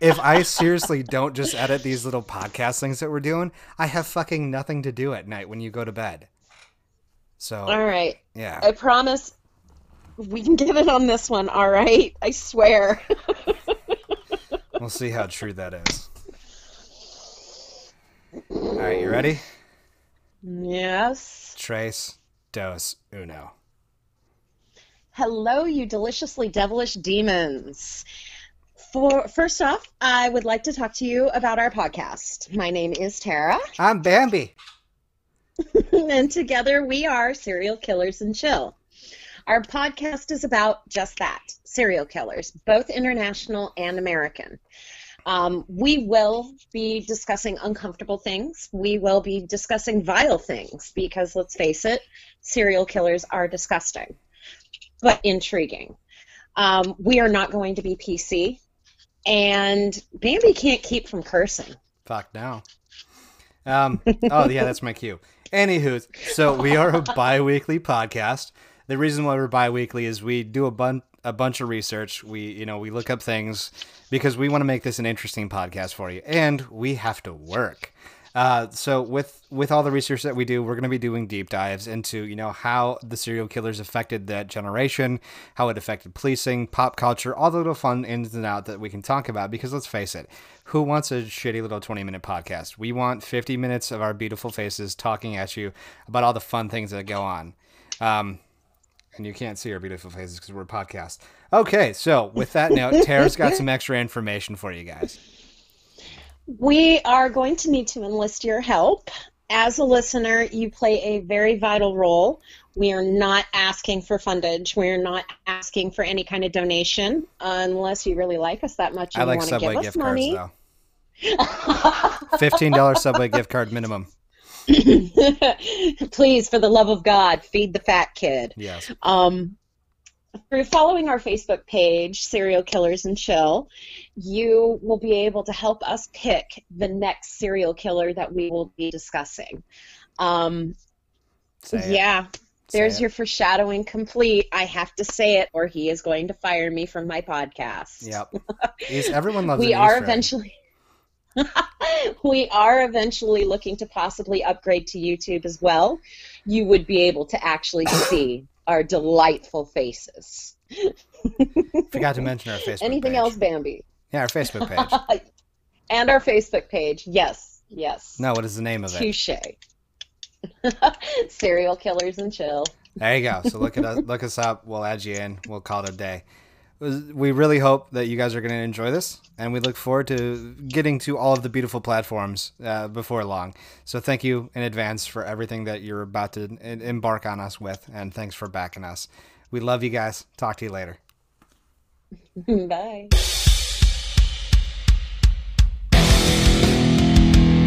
if I seriously don't just edit these little podcast things that we're doing, I have fucking nothing to do at night when you go to bed. So All right. yeah, I promise we can get it on this one, all right? I swear. we'll see how true that is. All right, you ready? yes. Trace, dos, uno. Hello, you deliciously devilish demons. For first off, I would like to talk to you about our podcast. My name is Tara, I'm Bambi. and together we are Serial Killers and Chill. Our podcast is about just that serial killers, both international and American. Um, we will be discussing uncomfortable things. We will be discussing vile things because, let's face it, serial killers are disgusting, but intriguing. Um, we are not going to be PC, and Bambi can't keep from cursing. Fuck no. Um. Oh yeah, that's my cue. Anywho, so we are a bi-weekly podcast. The reason why we're bi-weekly is we do a bun a bunch of research. We you know we look up things because we want to make this an interesting podcast for you, and we have to work. Uh, so with with all the research that we do, we're going to be doing deep dives into you know how the serial killers affected that generation, how it affected policing, pop culture, all the little fun ins and outs that we can talk about. Because let's face it, who wants a shitty little twenty minute podcast? We want fifty minutes of our beautiful faces talking at you about all the fun things that go on. Um, and you can't see our beautiful faces because we're a podcast. Okay, so with that note, Tara's got some extra information for you guys. We are going to need to enlist your help. As a listener, you play a very vital role. We are not asking for fundage. We are not asking for any kind of donation unless you really like us that much and I like you want to Subway give us gift money. cards though. Fifteen dollars Subway gift card minimum. Please, for the love of God, feed the fat kid. Yes. Um, through following our Facebook page, Serial Killers and Chill, you will be able to help us pick the next serial killer that we will be discussing. Um, yeah, Say there's it. your foreshadowing complete. I have to say it, or he is going to fire me from my podcast. Yep. Everyone loves. we are eventually. we are eventually looking to possibly upgrade to YouTube as well. You would be able to actually see our delightful faces. Forgot to mention our Facebook. Anything page. else, Bambi? Yeah, our Facebook page. and our Facebook page. Yes, yes. No, what is the name of it? Touche. Serial killers and chill. There you go. So look at us, look us up. We'll add you in. We'll call it a day. We really hope that you guys are going to enjoy this, and we look forward to getting to all of the beautiful platforms uh, before long. So thank you in advance for everything that you're about to embark on us with, and thanks for backing us. We love you guys. Talk to you later. Bye.